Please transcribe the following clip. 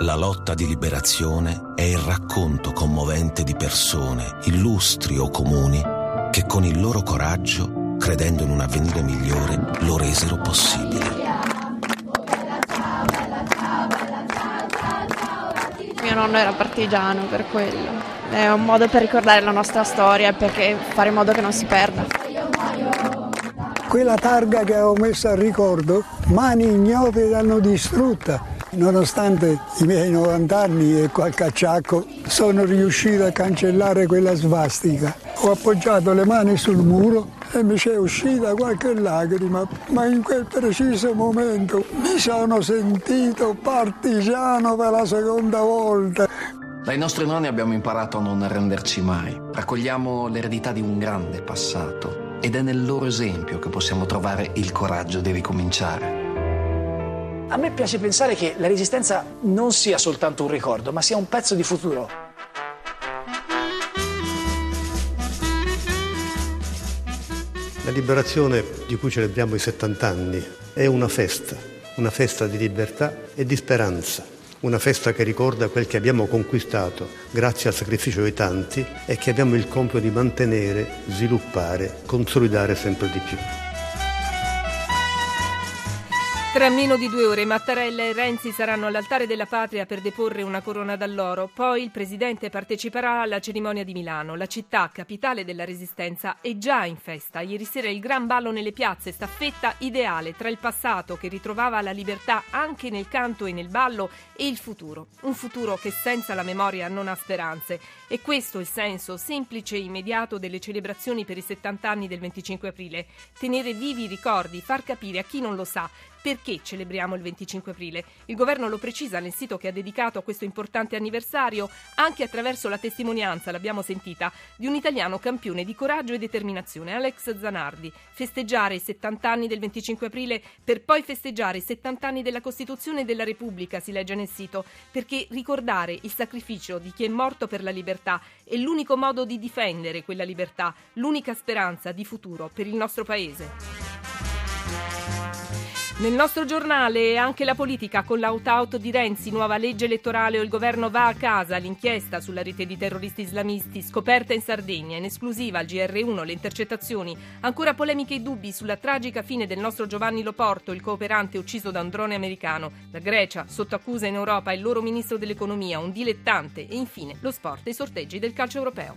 La lotta di liberazione è il racconto commovente di persone, illustri o comuni, che con il loro coraggio, credendo in un avvenire migliore, lo resero possibile. Mio nonno era partigiano per quello. È un modo per ricordare la nostra storia e perché fare in modo che non si perda. Quella targa che avevo messo al ricordo, mani ignote l'hanno distrutta. Nonostante i miei 90 anni e qualche acciacco, sono riuscito a cancellare quella svastica. Ho appoggiato le mani sul muro e mi c'è uscita qualche lacrima, ma in quel preciso momento mi sono sentito partigiano per la seconda volta. Dai nostri nonni abbiamo imparato a non arrenderci mai. Raccogliamo l'eredità di un grande passato ed è nel loro esempio che possiamo trovare il coraggio di ricominciare. A me piace pensare che la resistenza non sia soltanto un ricordo, ma sia un pezzo di futuro. La liberazione di cui celebriamo i 70 anni è una festa, una festa di libertà e di speranza, una festa che ricorda quel che abbiamo conquistato grazie al sacrificio di tanti e che abbiamo il compito di mantenere, sviluppare, consolidare sempre di più. Tra meno di due ore Mattarella e Renzi saranno all'altare della patria per deporre una corona d'alloro. Poi il presidente parteciperà alla cerimonia di Milano. La città, capitale della resistenza, è già in festa. Ieri sera il gran ballo nelle piazze, staffetta ideale tra il passato che ritrovava la libertà anche nel canto e nel ballo e il futuro. Un futuro che senza la memoria non ha speranze. E questo è il senso semplice e immediato delle celebrazioni per i 70 anni del 25 aprile. Tenere vivi i ricordi, far capire a chi non lo sa perché celebriamo il 25 aprile? Il governo lo precisa nel sito che ha dedicato a questo importante anniversario, anche attraverso la testimonianza, l'abbiamo sentita, di un italiano campione di coraggio e determinazione, Alex Zanardi. Festeggiare i 70 anni del 25 aprile per poi festeggiare i 70 anni della Costituzione della Repubblica, si legge nel sito, perché ricordare il sacrificio di chi è morto per la libertà è l'unico modo di difendere quella libertà, l'unica speranza di futuro per il nostro Paese. Nel nostro giornale anche la politica con l'out-out di Renzi, nuova legge elettorale o il governo va a casa, l'inchiesta sulla rete di terroristi islamisti scoperta in Sardegna, in esclusiva al GR1 le intercettazioni, ancora polemiche e dubbi sulla tragica fine del nostro Giovanni Loporto, il cooperante ucciso da un drone americano, la Grecia sotto accusa in Europa il loro ministro dell'economia, un dilettante. E infine lo sport e i sorteggi del calcio europeo.